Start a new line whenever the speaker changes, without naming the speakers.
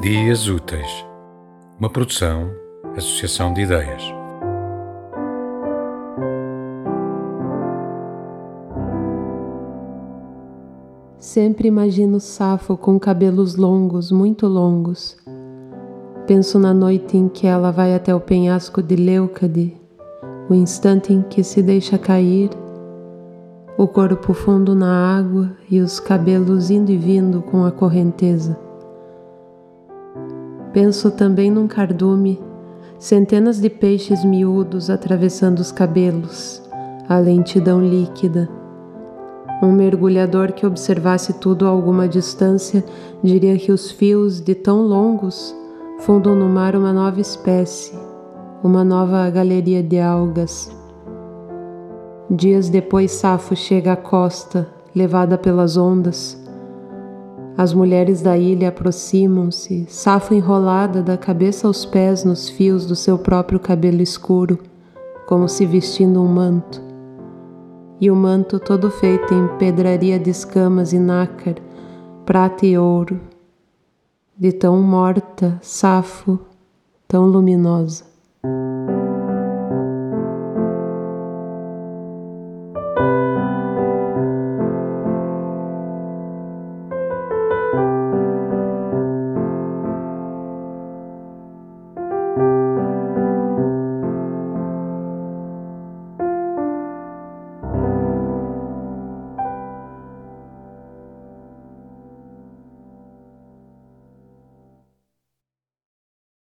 Dias Úteis, uma produção, associação de ideias.
Sempre imagino Safo com cabelos longos, muito longos. Penso na noite em que ela vai até o penhasco de Leucade, o instante em que se deixa cair, o corpo fundo na água e os cabelos indo e vindo com a correnteza. Penso também num cardume, centenas de peixes miúdos atravessando os cabelos, a lentidão líquida. Um mergulhador que observasse tudo a alguma distância diria que os fios de tão longos fundam no mar uma nova espécie, uma nova galeria de algas. Dias depois, Safo chega à costa, levada pelas ondas. As mulheres da ilha aproximam-se, Safo enrolada da cabeça aos pés nos fios do seu próprio cabelo escuro, como se vestindo um manto. E o manto todo feito em pedraria de escamas e nácar, prata e ouro, de tão morta, Safo, tão luminosa.